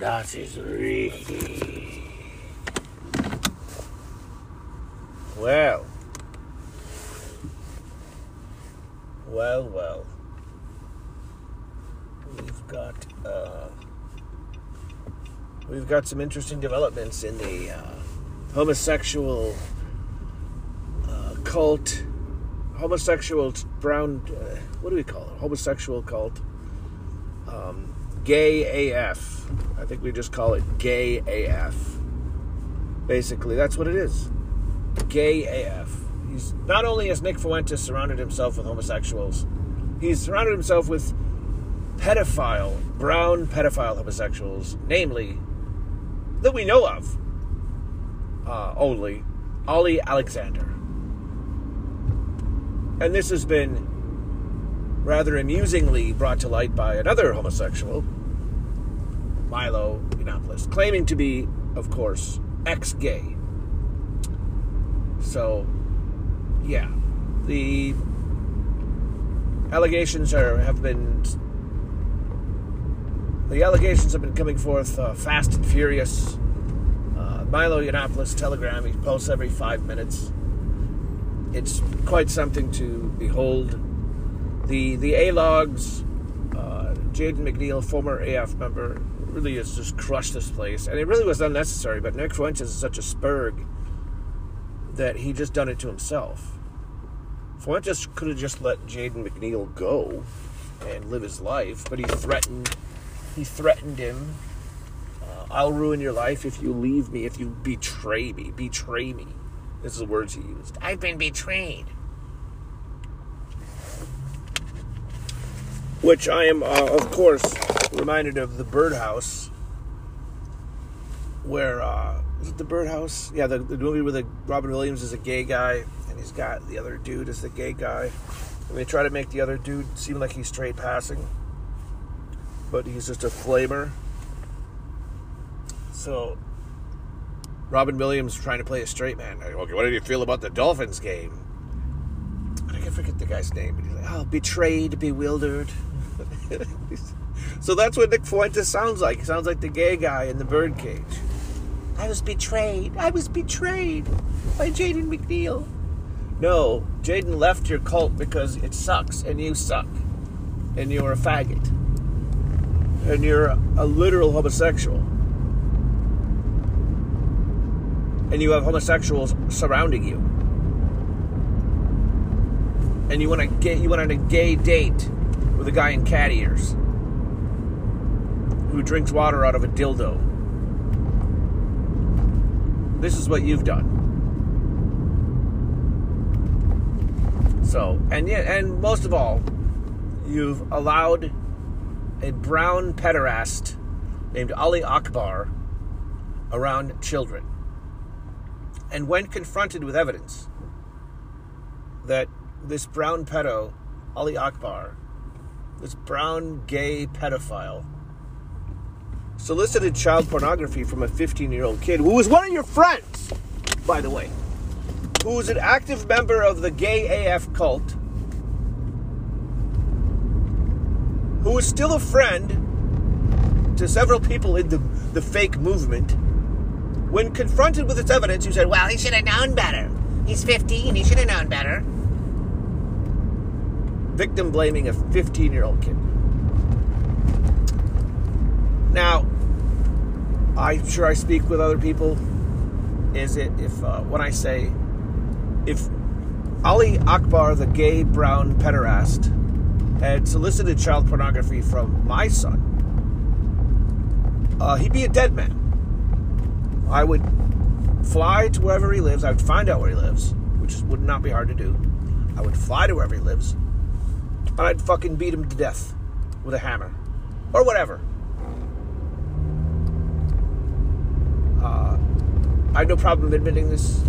Das ist richtig. Well. Well, well. We've got uh, we've got some interesting developments in the uh, homosexual uh, cult, homosexual brown. Uh, what do we call it? Homosexual cult. Um, gay AF. I think we just call it gay AF. Basically, that's what it is. Gay AF. He's not only has Nick Fuentes surrounded himself with homosexuals, he's surrounded himself with pedophile, brown pedophile homosexuals, namely, that we know of, uh, only Ali Alexander. And this has been rather amusingly brought to light by another homosexual, Milo Yiannopoulos, claiming to be, of course, ex gay. So, yeah, the allegations are have been the allegations have been coming forth uh, fast and furious. Uh, Milo Yiannopoulos Telegram, he posts every five minutes. It's quite something to behold. The the A logs, uh, Jaden McNeil, former AF member, really has just crushed this place, and it really was unnecessary. But Nick Fuentes is such a spurg that he just done it to himself. Fuentes could have just let Jaden McNeil go and live his life, but he threatened. He threatened him. Uh, I'll ruin your life if you leave me, if you betray me. Betray me. This is the words he used. I've been betrayed. Which I am, uh, of course, reminded of the birdhouse, where uh, is it the birdhouse? Yeah, the, the movie where the Robin Williams is a gay guy and he's got the other dude as the gay guy, and they try to make the other dude seem like he's straight passing, but he's just a flamer. So Robin Williams trying to play a straight man. Okay, what did you feel about the Dolphins game? I can forget the guy's name. But he's like, oh, betrayed, bewildered. so that's what Nick Fuentes sounds like. He sounds like the gay guy in the birdcage. I was betrayed. I was betrayed by Jaden McNeil. No, Jaden left your cult because it sucks and you suck. And you're a faggot. And you're a literal homosexual. And you have homosexuals surrounding you. And you want to get you went on a gay date with a guy in cat ears who drinks water out of a dildo. This is what you've done. So, and yet, and most of all, you've allowed a brown pederast named Ali Akbar around children. And when confronted with evidence that this brown pedo, Ali Akbar, this brown gay pedophile, solicited child pornography from a 15 year old kid who was one of your friends, by the way, who was an active member of the gay AF cult, who was still a friend to several people in the, the fake movement. When confronted with its evidence, you said, Well, he should have known better. He's 15, he should have known better. Victim blaming a 15 year old kid. Now, I'm sure I speak with other people. Is it if uh, when I say if Ali Akbar, the gay brown pederast, had solicited child pornography from my son, uh, he'd be a dead man. I would fly to wherever he lives. I would find out where he lives, which would not be hard to do. I would fly to wherever he lives, and I'd fucking beat him to death with a hammer or whatever. Uh, I have no problem admitting this.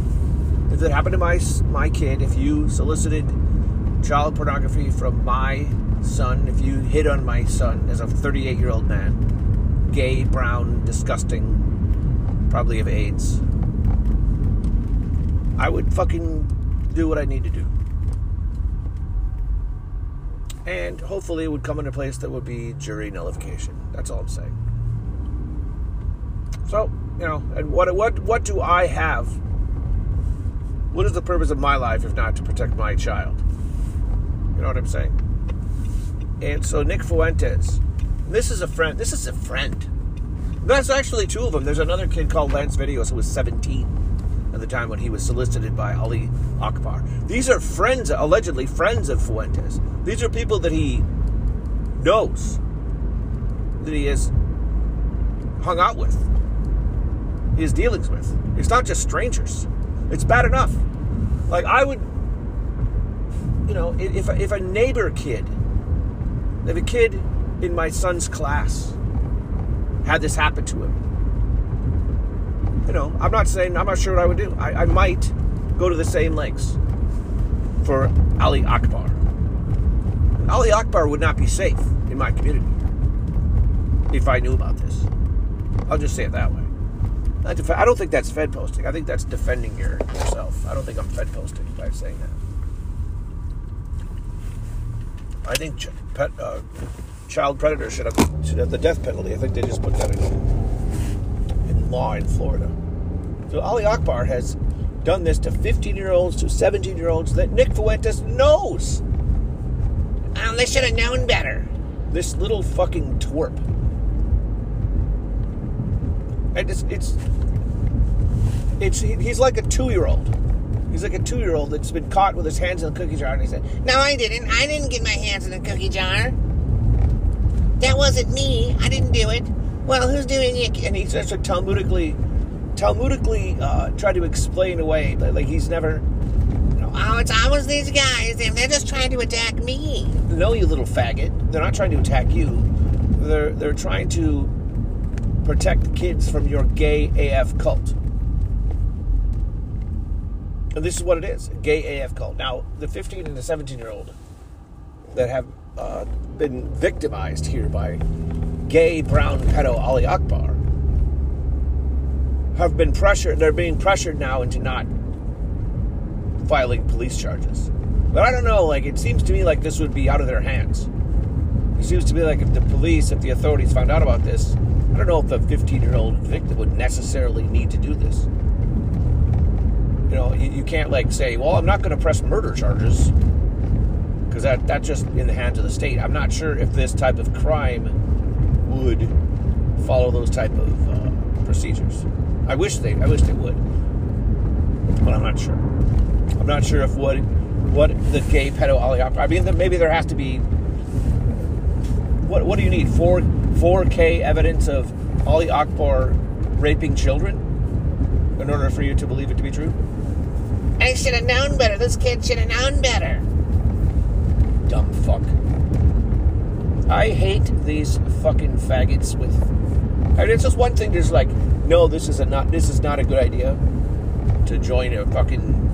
If it happened to my my kid, if you solicited child pornography from my son, if you hit on my son as a 38 year old man, gay, brown, disgusting, probably of AIDS, I would fucking do what I need to do. And hopefully it would come in a place that would be jury nullification. That's all I'm saying. So, you know, and what what what do I have? What is the purpose of my life if not to protect my child? You know what I'm saying? And so Nick Fuentes, this is a friend. This is a friend. That's actually two of them. There's another kid called Lance Videos who was 17 at the time when he was solicited by Ali Akbar. These are friends, allegedly friends of Fuentes. These are people that he knows, that he has hung out with, has dealings with. It's not just strangers. It's bad enough. Like I would, you know, if if a neighbor kid, if a kid in my son's class had this happen to him, you know, I'm not saying I'm not sure what I would do. I, I might go to the same lengths for Ali Akbar. Ali Akbar would not be safe in my community if I knew about this. I'll just say it that way. I don't think that's Fed posting. I think that's defending your, yourself. I don't think I'm Fed posting by saying that. I think ch- pet, uh, child predators should have should have the death penalty. I think they just put that in in law in Florida. So Ali Akbar has done this to 15 year olds, to 17 year olds that Nick Fuentes knows. Um, they should have known better. This little fucking twerp. And it's it's it's he's like a two year old. He's like a two year old that's been caught with his hands in the cookie jar, and he said, "No, I didn't. I didn't get my hands in the cookie jar. That wasn't me. I didn't do it. Well, who's doing it?" And he's just like Talmudically, Talmudically uh, tried to explain away, like he's never. Oh, it's always these guys. And they're just trying to attack me. No, you little faggot. They're not trying to attack you. They're they're trying to protect kids from your gay AF cult. And this is what it is gay AF cult. Now, the 15 and the 17 year old that have uh, been victimized here by gay brown pedo Ali Akbar have been pressured, they're being pressured now into not filing police charges. But I don't know, like, it seems to me like this would be out of their hands. It seems to me like if the police, if the authorities found out about this, I don't know if the 15 year old victim would necessarily need to do this. You know, you, you can't like say, well, I'm not going to press murder charges because that that's just in the hands of the state. I'm not sure if this type of crime would follow those type of uh, procedures. I wish they I wish they would, but I'm not sure. I'm not sure if what what the gay pedo I mean, maybe there has to be. What what do you need? Four 4K evidence of Ali Akbar raping children in order for you to believe it to be true? I should have known better. This kid should have known better. Dumb fuck. I hate these fucking faggots with. I mean, it's just one thing. There's like, no, this is a not. This is not a good idea to join a fucking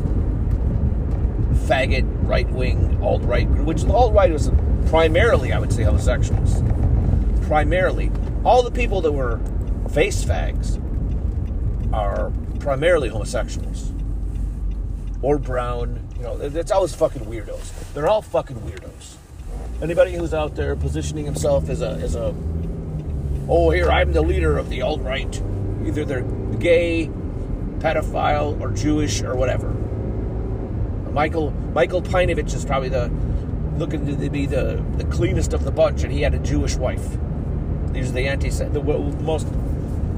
faggot right wing alt right group, which the alt right was primarily, I would say, homosexuals primarily, all the people that were face fags are primarily homosexuals or brown. You know, it's always fucking weirdos. They're all fucking weirdos. Anybody who's out there positioning himself as a as a oh here I'm the leader of the alt right, either they're gay, pedophile, or Jewish or whatever. Michael Michael Peinovich is probably the looking to be the, the cleanest of the bunch, and he had a Jewish wife. He's the anti the most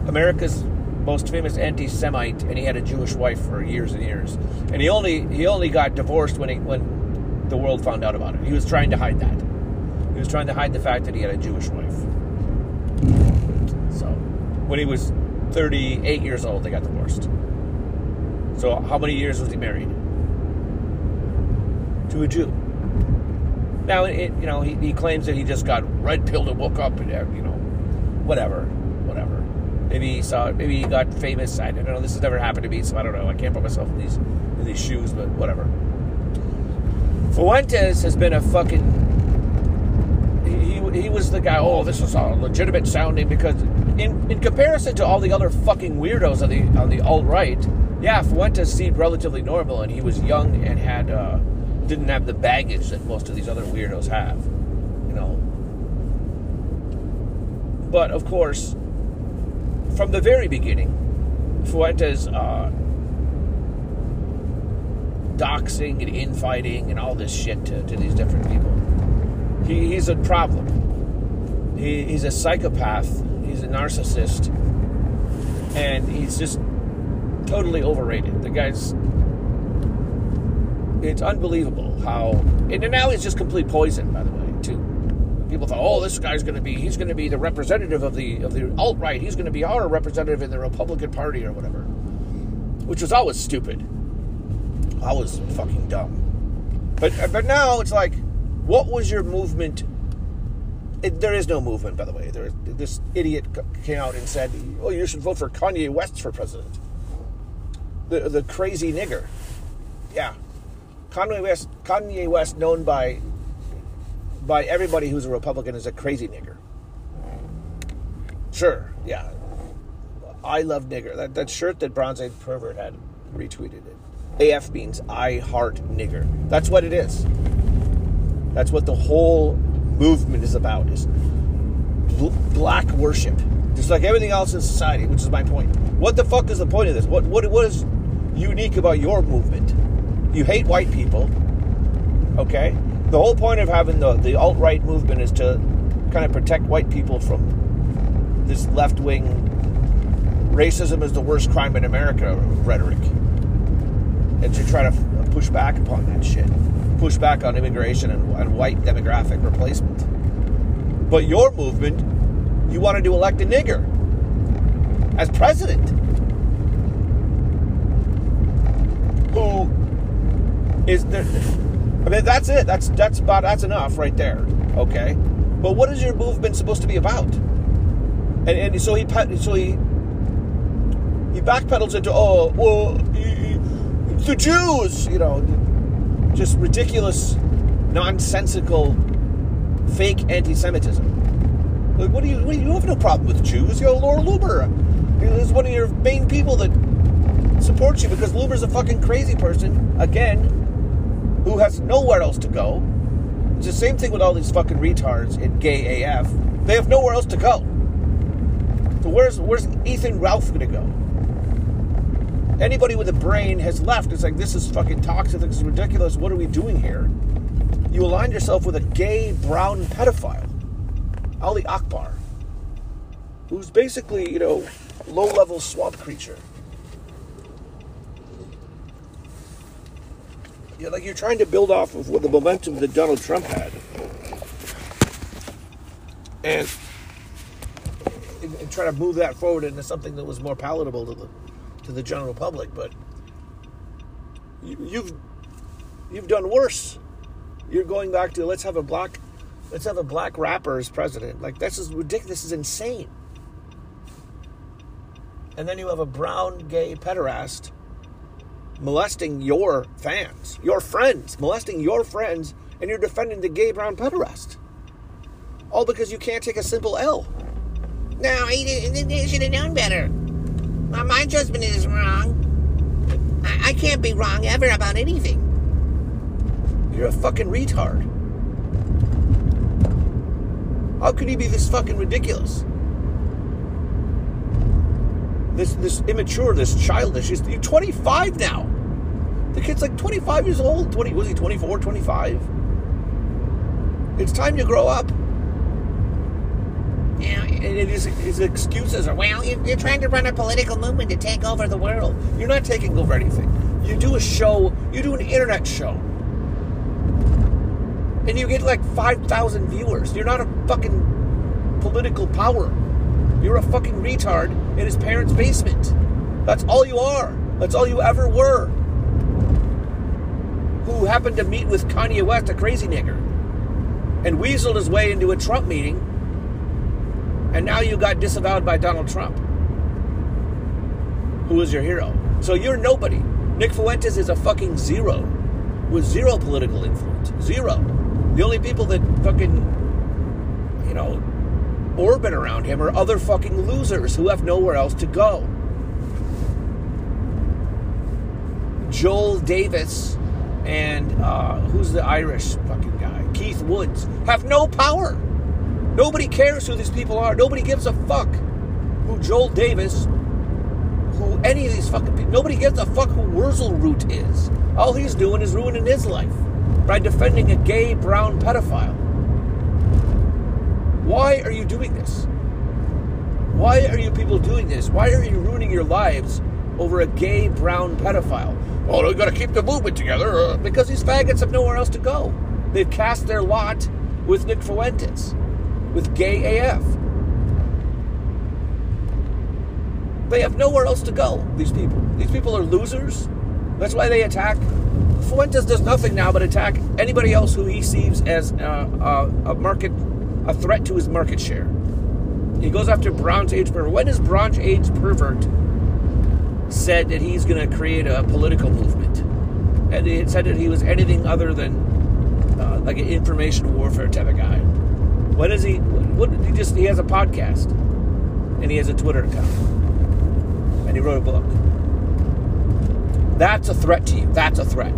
America's most famous anti-Semite, and he had a Jewish wife for years and years. And he only he only got divorced when he when the world found out about it. He was trying to hide that. He was trying to hide the fact that he had a Jewish wife. So when he was 38 years old, they got divorced. So how many years was he married? To a Jew. Now, it, you know, he, he claims that he just got red pilled and woke up and, you know, whatever, whatever. Maybe he saw. Maybe he got famous. I don't know. This has never happened to me, so I don't know. I can't put myself in these in these shoes, but whatever. Fuentes has been a fucking. He, he was the guy. Oh, this is a legitimate sounding because in in comparison to all the other fucking weirdos on the on the alt right, yeah, Fuentes seemed relatively normal, and he was young and had uh, didn't have the baggage that most of these other weirdos have. You know, but of course, from the very beginning, Fuentes uh, doxing and infighting and all this shit to, to these different people. He, he's a problem. He, he's a psychopath. He's a narcissist, and he's just totally overrated. The guy's it's unbelievable how and now he's just complete poison by the way people thought oh this guy's going to be he's going to be the representative of the of the alt-right. He's going to be our representative in the republican party or whatever. Which was always stupid. I was fucking dumb. But uh, but now it's like what was your movement? It, there is no movement by the way. There, this idiot came out and said oh you should vote for kanye west for president. The, the crazy nigger. Yeah. Kanye West, Kanye West, known by by everybody who's a Republican, is a crazy nigger. Sure, yeah. I love nigger. That, that shirt that Bronze Age Pervert had retweeted it. AF means I heart nigger. That's what it is. That's what the whole movement is about. Is black worship, just like everything else in society. Which is my point. What the fuck is the point of this? What what what is unique about your movement? you hate white people. Okay? The whole point of having the, the alt right movement is to kind of protect white people from this left wing racism is the worst crime in America rhetoric. And to try to push back upon that shit, push back on immigration and, and white demographic replacement. But your movement, you wanted to elect a nigger as president who is there I mean that's it. That's that's about that's enough right there. Okay? But what is your movement supposed to be about? And, and so he so he he backpedals into oh well the Jews, you know, just ridiculous, nonsensical, fake anti-Semitism. Like, what do you? What do you, you have no problem with Jews? Yo, Laura Loomer is one of your main people that supports you because Loomer's a fucking crazy person. Again, who has nowhere else to go. It's the same thing with all these fucking retards in gay AF. They have nowhere else to go. So where's where's Ethan Ralph gonna go? Anybody with a brain has left. It's like this is fucking toxic. This is ridiculous. What are we doing here? You align yourself with a gay brown pedophile, Ali Akbar, who's basically you know low-level swamp creature. You're like you're trying to build off of what the momentum that Donald Trump had, and, and, try to move that forward into something that was more palatable to the to the general public. But you, you've you've done worse. You're going back to let's have a black let's have a black rapper as president. Like this is ridiculous. This is insane. And then you have a brown gay pederast molesting your fans, your friends, molesting your friends, and you're defending the gay brown pederast. All because you can't take a simple L. No, he, did, he should have known better. My judgment is wrong. I, I can't be wrong ever about anything. You're a fucking retard. How could he be this fucking ridiculous? This this immature, this childish. He's 25 now. The kid's like 25 years old. 20 was he 24, 25? It's time to grow up. Yeah, and it is his excuses are well. You're trying to run a political movement to take over the world. You're not taking over anything. You do a show. You do an internet show, and you get like 5,000 viewers. You're not a fucking political power. You're a fucking retard in his parents' basement. That's all you are. That's all you ever were. Who happened to meet with Kanye West, a crazy nigger, and weaseled his way into a Trump meeting, and now you got disavowed by Donald Trump, who is your hero. So you're nobody. Nick Fuentes is a fucking zero with zero political influence. Zero. The only people that fucking, you know, orbit around him are other fucking losers who have nowhere else to go. Joel Davis and uh, who's the Irish fucking guy? Keith Woods have no power. Nobody cares who these people are. Nobody gives a fuck. who Joel Davis, who any of these fucking people, nobody gets a fuck who Wurzel Root is. All he's doing is ruining his life by defending a gay brown pedophile. Why are you doing this? Why are you people doing this? Why are you ruining your lives over a gay brown pedophile? Well, we got to keep the movement together uh, because these faggots have nowhere else to go. They've cast their lot with Nick Fuentes, with gay AF. They have nowhere else to go, these people. These people are losers. That's why they attack. Fuentes does nothing now but attack anybody else who he sees as a, a, a market, a threat to his market share. He goes after Bronze Age pervert. When has Bronze Age pervert said that he's going to create a political movement? And he said that he was anything other than uh, like an information warfare type of guy. When is he? What he just? He has a podcast, and he has a Twitter account, and he wrote a book. That's a threat to you. That's a threat.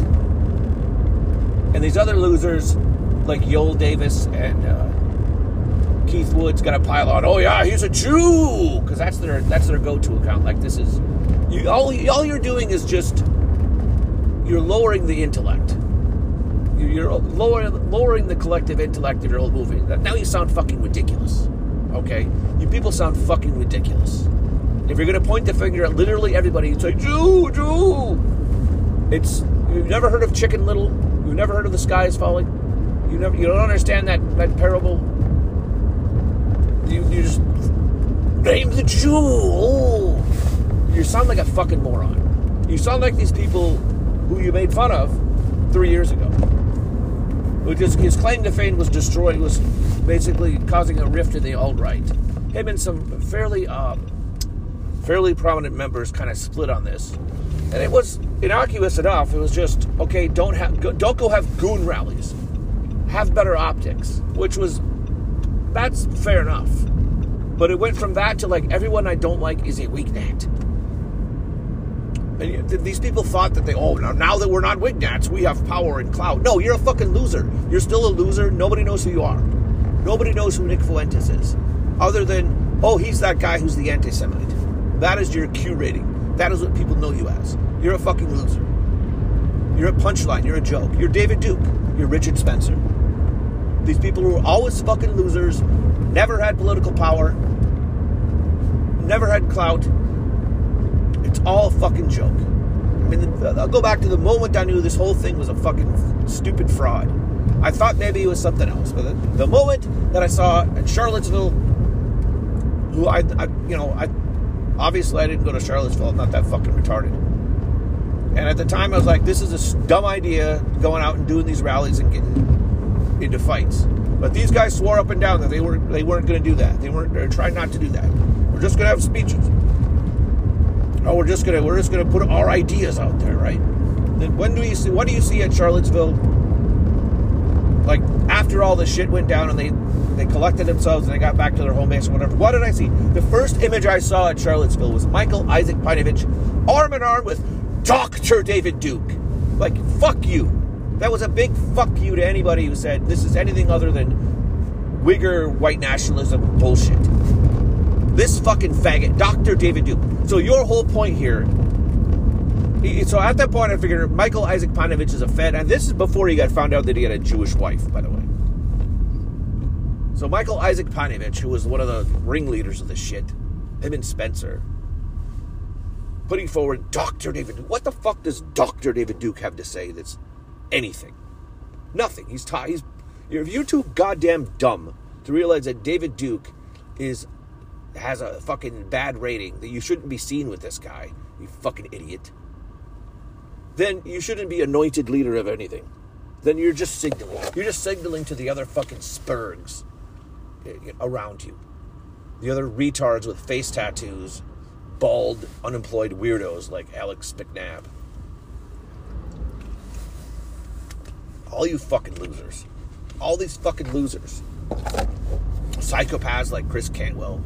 And these other losers, like Yoel Davis and uh, Keith Woods, got to pile on. Oh yeah, he's a Jew, because that's their that's their go-to account. Like this is, you all all you're doing is just you're lowering the intellect. You're lowering lowering the collective intellect of your whole movie. Now you sound fucking ridiculous. Okay, you people sound fucking ridiculous. If you're gonna point the finger at literally everybody and say Jew, Jew, it's you've never heard of Chicken Little. You've never heard of the sky is falling. You never you don't understand that that parable. You, you just name the Jew. Oh, you sound like a fucking moron. You sound like these people who you made fun of three years ago. Which is his claim to fame was destroyed. Was basically causing a rift in the alt right. Him and some fairly um, fairly prominent members kind of split on this, and it was innocuous enough. It was just okay. Don't have go, don't go have goon rallies. Have better optics, which was that's fair enough. But it went from that to like everyone I don't like is a wignat. And these people thought that they oh now, now that we're not wignats we have power and clout. No, you're a fucking loser. You're still a loser. Nobody knows who you are. Nobody knows who Nick Fuentes is, other than oh he's that guy who's the anti-Semite. That is your Q rating. That is what people know you as. You're a fucking loser. You're a punchline. You're a joke. You're David Duke. You're Richard Spencer. These people who are always fucking losers, never had political power, never had clout. It's all a fucking joke. I mean, I'll go back to the moment I knew this whole thing was a fucking stupid fraud. I thought maybe it was something else, but the, moment that I saw in Charlottesville, who I, I, you know, I obviously I didn't go to Charlottesville. I'm not that fucking retarded. And at the time, I was like, this is a dumb idea going out and doing these rallies and getting into fights. But these guys swore up and down that they were they weren't going to do that. They weren't. They're trying not to do that. We're just going to have speeches. Oh, we're just gonna we're just gonna put our ideas out there, right? Then when do you see what do you see at Charlottesville? Like after all the shit went down and they they collected themselves and they got back to their home base or whatever. What did I see? The first image I saw at Charlottesville was Michael Isaac Peinovich arm in arm with Dr. David Duke. Like, fuck you. That was a big fuck you to anybody who said this is anything other than Wigger white nationalism bullshit. This fucking faggot, Dr. David Duke. So your whole point here. So at that point, I figured Michael Isaac Peinovich is a Fed, and this is before he got found out that he had a Jewish wife, by the way. So Michael Isaac Peinovich, who was one of the ringleaders of this shit, him and Spencer, putting forward Dr. David Duke. What the fuck does Dr. David Duke have to say that's anything? Nothing. He's ta- he's if you're too goddamn dumb to realize that David Duke is has a fucking bad rating that you shouldn't be seen with this guy, you fucking idiot. Then you shouldn't be anointed leader of anything. Then you're just signaling. You're just signaling to the other fucking spurgs eh, eh, around you. The other retards with face tattoos, bald, unemployed weirdos like Alex McNabb. All you fucking losers. All these fucking losers. Psychopaths like Chris Cantwell.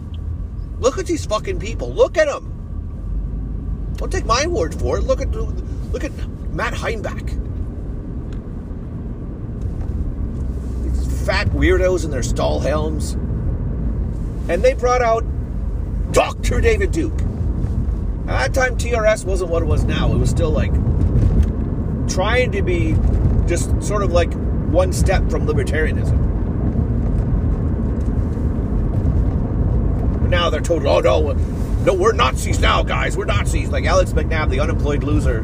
Look at these fucking people. Look at them. Don't take my word for it. Look at look at Matt Heimbach. These fat weirdos in their Stahlhelms. And they brought out Dr. David Duke. At that time, TRS wasn't what it was now. It was still like trying to be just sort of like one step from libertarianism. But now they're told, oh no, no, we're Nazis now, guys. We're Nazis. Like Alex McNabb, the unemployed loser,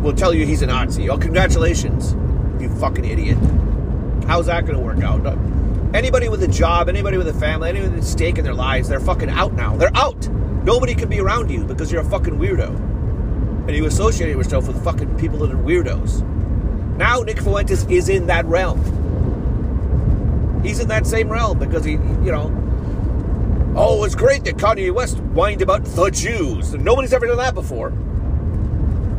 will tell you he's a Nazi. Oh, congratulations, you fucking idiot. How's that going to work out? Anybody with a job, anybody with a family, anybody with a stake in their lives, they're fucking out now. They're out. Nobody can be around you because you're a fucking weirdo. And you associate yourself with fucking people that are weirdos. Now Nick Fuentes is in that realm. He's in that same realm because he, you know, oh, it's great that Kanye West whined about the Jews. Nobody's ever done that before.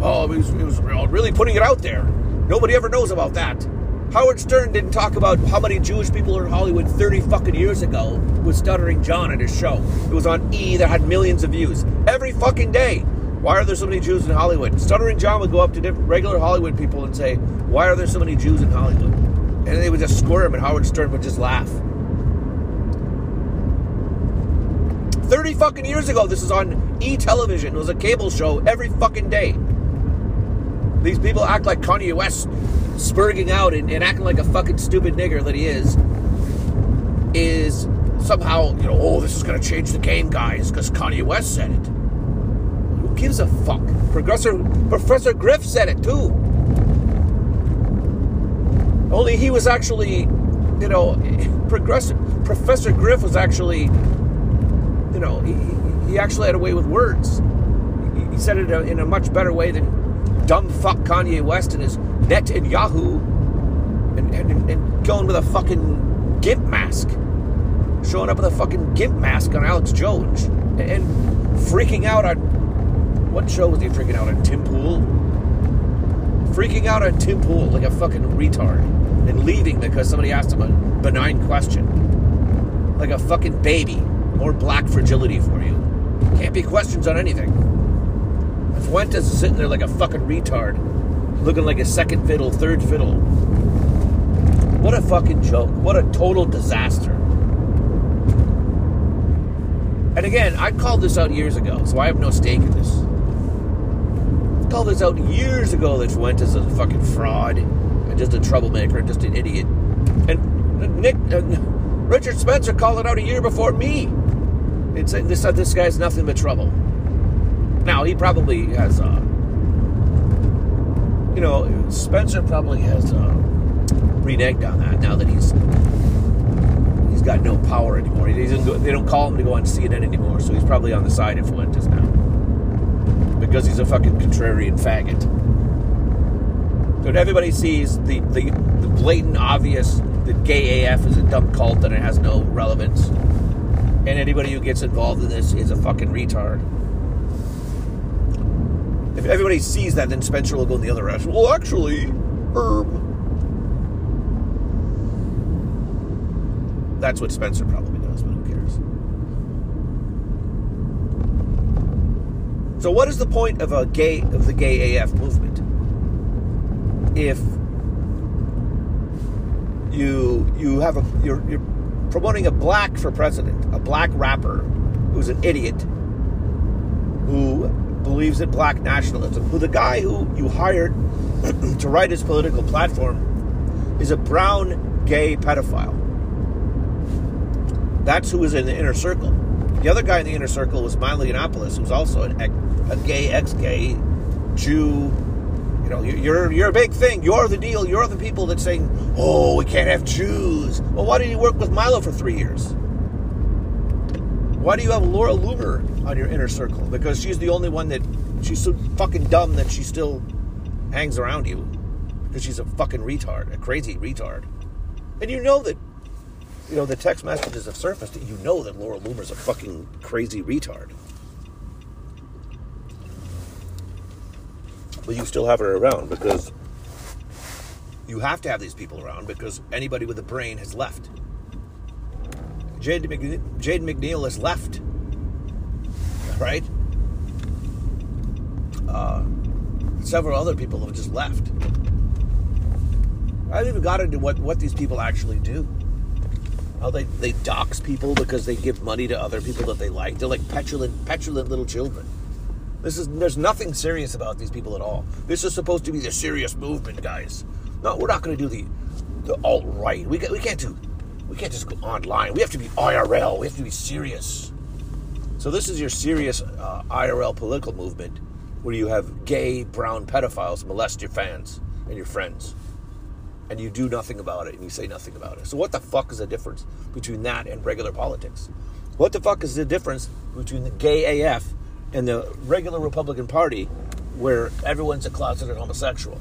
Oh, he was, he was really putting it out there. Nobody ever knows about that. Howard Stern didn't talk about how many Jewish people are in Hollywood 30 fucking years ago with Stuttering John at his show. It was on E that had millions of views every fucking day. Why are there so many Jews in Hollywood? Stuttering John would go up to regular Hollywood people and say, Why are there so many Jews in Hollywood? And they would just squirm, and Howard Stern would just laugh. 30 fucking years ago, this was on E television. It was a cable show every fucking day. These people act like Kanye West spurging out and, and acting like a fucking stupid nigger that he is, is somehow, you know, oh, this is going to change the game, guys, because Kanye West said it. Gives a fuck? Professor, Professor Griff said it too. Only he was actually, you know, progressive. Professor Griff was actually, you know, he, he actually had a way with words. He, he said it in a much better way than dumb fuck Kanye West and his net and Yahoo and, and, and going with a fucking gimp mask. Showing up with a fucking gimp mask on Alex Jones and freaking out on what show was he freaking out at? Tim Pool? Freaking out at Tim Pool like a fucking retard and leaving because somebody asked him a benign question. Like a fucking baby. More black fragility for you. Can't be questions on anything. Fuentes is sitting there like a fucking retard, looking like a second fiddle, third fiddle. What a fucking joke. What a total disaster. And again, I called this out years ago, so I have no stake in this. Called this out years ago that Fuentes is a fucking fraud and just a troublemaker and just an idiot. And Nick, uh, Richard Spencer called it out a year before me. It's this uh, this guy's nothing but trouble. Now he probably has, uh, you know, Spencer probably has uh, reneged on that now that he's he's got no power anymore. They don't call him to go on CNN anymore, so he's probably on the side of Fuentes now because he's a fucking contrarian faggot. So everybody sees the, the, the blatant obvious that gay AF is a dumb cult and it has no relevance. And anybody who gets involved in this is a fucking retard. If everybody sees that, then Spencer will go in the other direction. Well, actually, Herb. That's what Spencer probably does, but who cares? So, what is the point of a gay of the gay AF movement? If you you have a you're, you're promoting a black for president, a black rapper who's an idiot who believes in black nationalism, who the guy who you hired to write his political platform is a brown gay pedophile. That's who is in the inner circle. The other guy in the inner circle was Milo Yiannopoulos, who's also an, a gay, ex-gay Jew. You know, you're you're a big thing. You're the deal. You're the people that saying, "Oh, we can't have Jews." Well, why did you work with Milo for three years? Why do you have Laura Loomer on your inner circle? Because she's the only one that she's so fucking dumb that she still hangs around you. Because she's a fucking retard, a crazy retard. And you know that, you know, the text messages have surfaced you know that Laura Loomer's a fucking crazy retard. But you still have her around because you have to have these people around because anybody with a brain has left. Jaden McNeil, Jaden McNeil has left. Right? Uh, several other people have just left. I haven't even got into what, what these people actually do. How they, they dox people because they give money to other people that they like. They're like petulant, petulant little children. This is there's nothing serious about these people at all. This is supposed to be the serious movement, guys. No, we're not going to do the the alt right. We, we can't do we can't just go online. We have to be IRL. We have to be serious. So this is your serious uh, IRL political movement, where you have gay brown pedophiles molest your fans and your friends, and you do nothing about it and you say nothing about it. So what the fuck is the difference between that and regular politics? What the fuck is the difference between the gay AF and the regular Republican Party, where everyone's a closeted homosexual?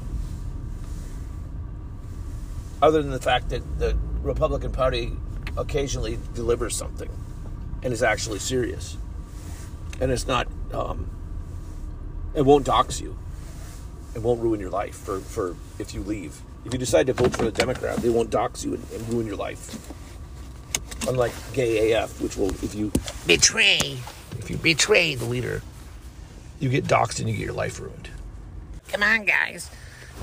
Other than the fact that the Republican Party occasionally delivers something and is actually serious. And it's not, um, it won't dox you. It won't ruin your life for, for if you leave. If you decide to vote for the Democrat, they won't dox you and, and ruin your life. Unlike gay AF, which will, if you Betray. if you betray the leader, you get doxxed and you get your life ruined. Come on, guys.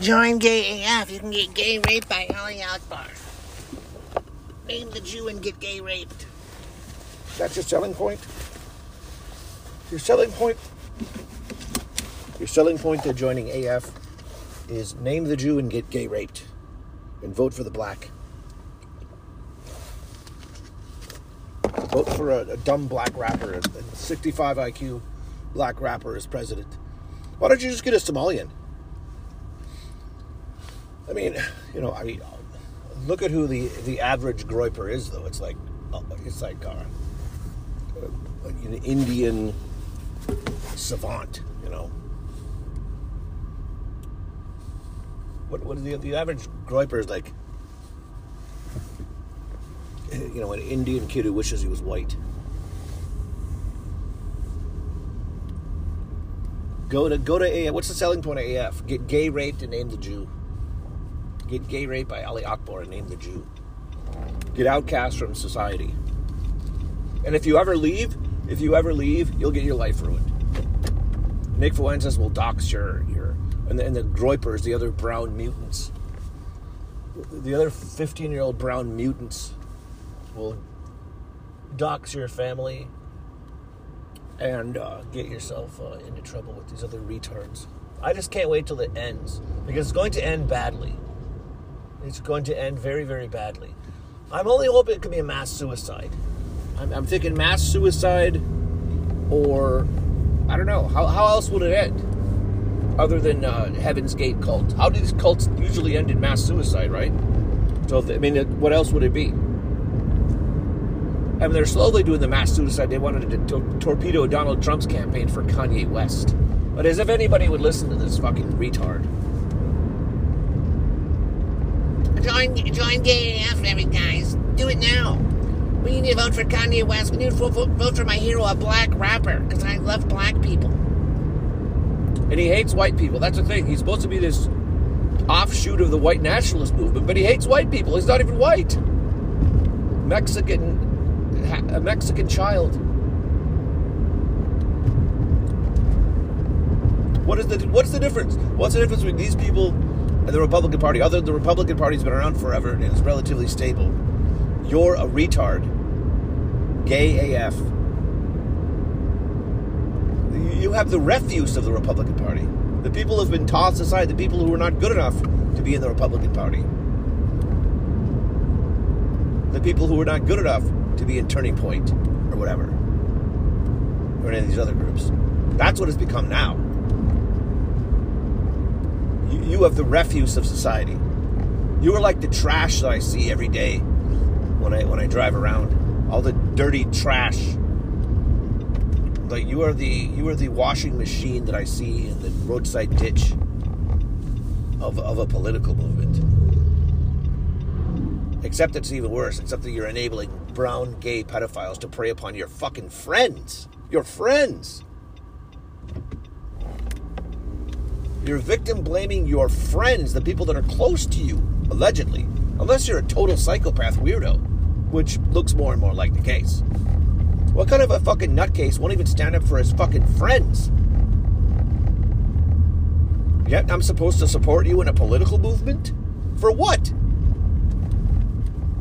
Join Gay AF. You can get gay raped by Ali Akbar. Name the Jew and get gay raped. That's your selling point? Your selling point? Your selling point to joining AF is name the Jew and get gay raped. And vote for the black. Vote for a, a dumb black rapper, a, a 65 IQ black rapper as president. Why don't you just get a Somalian? I mean, you know, I mean, look at who the the average groyper is, though. It's like, it's like uh, an Indian savant, you know. What what is the the average groyper is like? You know, an Indian kid who wishes he was white. Go to go to AF. What's the selling point of AF? Get gay raped and name the Jew. Get gay raped by Ali Akbar and name the Jew. Get outcast from society. And if you ever leave, if you ever leave, you'll get your life ruined. Nick Fuentes will dox your your and the, and the Groypers, the other brown mutants, the other 15 year old brown mutants will dox your family and uh, get yourself uh, into trouble with these other retards. I just can't wait till it ends because it's going to end badly. It's going to end very, very badly. I'm only hoping it could be a mass suicide. I'm, I'm thinking mass suicide, or I don't know. How, how else would it end? Other than uh, Heaven's Gate cult. How do these cults usually end in mass suicide, right? So, I mean, what else would it be? I mean, they're slowly doing the mass suicide. They wanted to to- torpedo Donald Trump's campaign for Kanye West. But as if anybody would listen to this fucking retard. Join, join Gay AF, guys. Do it now. We need to vote for Kanye West. We need to vote for my hero, a black rapper, because I love black people. And he hates white people. That's the thing. He's supposed to be this offshoot of the white nationalist movement, but he hates white people. He's not even white. Mexican, a Mexican child. What is the what's the difference? What's the difference between these people and the Republican Party? Other than the Republican Party's been around forever and is relatively stable. You're a retard. Gay AF. You have the refuse of the Republican Party. The people have been tossed aside, the people who are not good enough to be in the Republican Party. The people who are not good enough to be in Turning Point or whatever. Or any of these other groups. That's what it's become now. You, you have the refuse of society. You are like the trash that I see every day when I when I drive around. All the dirty trash like you are the you are the washing machine that I see in the roadside ditch of, of a political movement. Except it's even worse, except that you're enabling brown gay pedophiles to prey upon your fucking friends. Your friends. You're victim blaming your friends, the people that are close to you, allegedly. Unless you're a total psychopath weirdo, which looks more and more like the case. What kind of a fucking nutcase won't even stand up for his fucking friends? Yet I'm supposed to support you in a political movement? For what?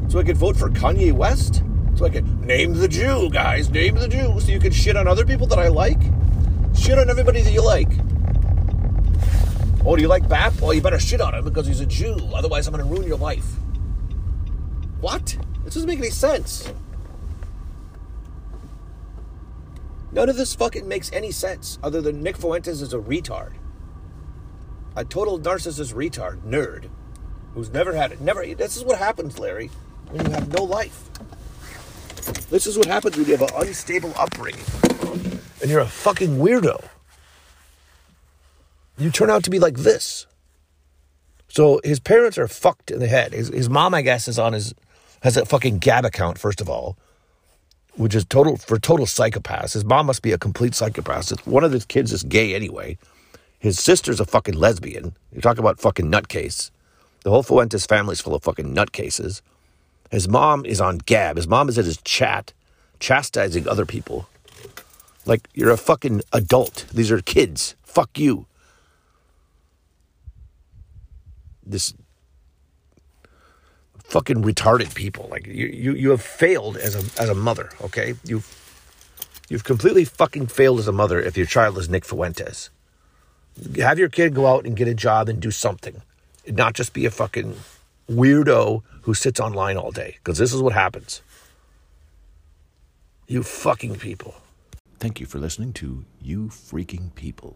So I could vote for Kanye West? So I could name the Jew, guys, name the Jew, so you can shit on other people that I like? Shit on everybody that you like. Oh, do you like BAP? Well, you better shit on him because he's a Jew. Otherwise, I'm going to ruin your life. What? This doesn't make any sense. None of this fucking makes any sense other than Nick Fuentes is a retard. A total narcissist retard, nerd, who's never had it. Never. This is what happens, Larry, when you have no life. This is what happens when you have an unstable upbringing and you're a fucking weirdo. You turn out to be like this. So his parents are fucked in the head. His, his mom, I guess, is on his has a fucking Gab account, first of all, which is total for total psychopaths. His mom must be a complete psychopath. One of his kids is gay anyway. His sister's a fucking lesbian. You talk about fucking nutcase. The whole Fuentes family's full of fucking nutcases. His mom is on Gab. His mom is at his chat, chastising other people. Like, you're a fucking adult. These are kids. Fuck you. This fucking retarded people. Like you, you, you have failed as a as a mother. Okay, you've you've completely fucking failed as a mother if your child is Nick Fuentes. Have your kid go out and get a job and do something, not just be a fucking weirdo who sits online all day. Because this is what happens. You fucking people. Thank you for listening to You Freaking People.